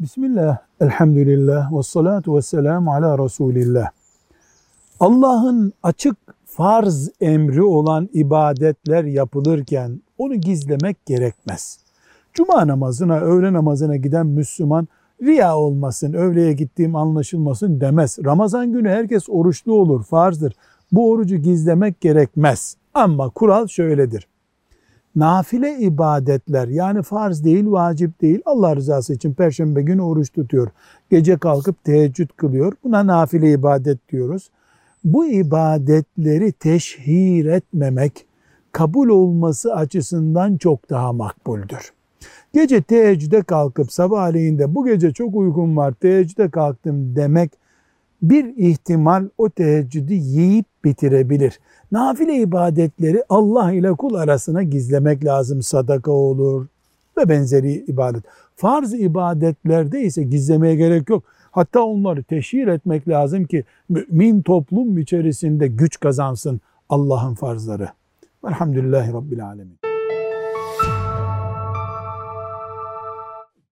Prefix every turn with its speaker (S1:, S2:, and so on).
S1: Bismillah, elhamdülillah, ve salatu ve selamu ala Resulillah. Allah'ın açık farz emri olan ibadetler yapılırken onu gizlemek gerekmez. Cuma namazına, öğle namazına giden Müslüman riya olmasın, öğleye gittiğim anlaşılmasın demez. Ramazan günü herkes oruçlu olur, farzdır. Bu orucu gizlemek gerekmez. Ama kural şöyledir nafile ibadetler yani farz değil, vacip değil Allah rızası için perşembe günü oruç tutuyor. Gece kalkıp teheccüd kılıyor. Buna nafile ibadet diyoruz. Bu ibadetleri teşhir etmemek kabul olması açısından çok daha makbuldür. Gece teheccüde kalkıp sabahleyin bu gece çok uygun var teheccüde kalktım demek bir ihtimal o teheccüdü yiyip bitirebilir. Nafile ibadetleri Allah ile kul arasına gizlemek lazım. Sadaka olur ve benzeri ibadet. Farz ibadetlerde ise gizlemeye gerek yok. Hatta onları teşhir etmek lazım ki mümin toplum içerisinde güç kazansın Allah'ın farzları. Velhamdülillahi Rabbil Alemin.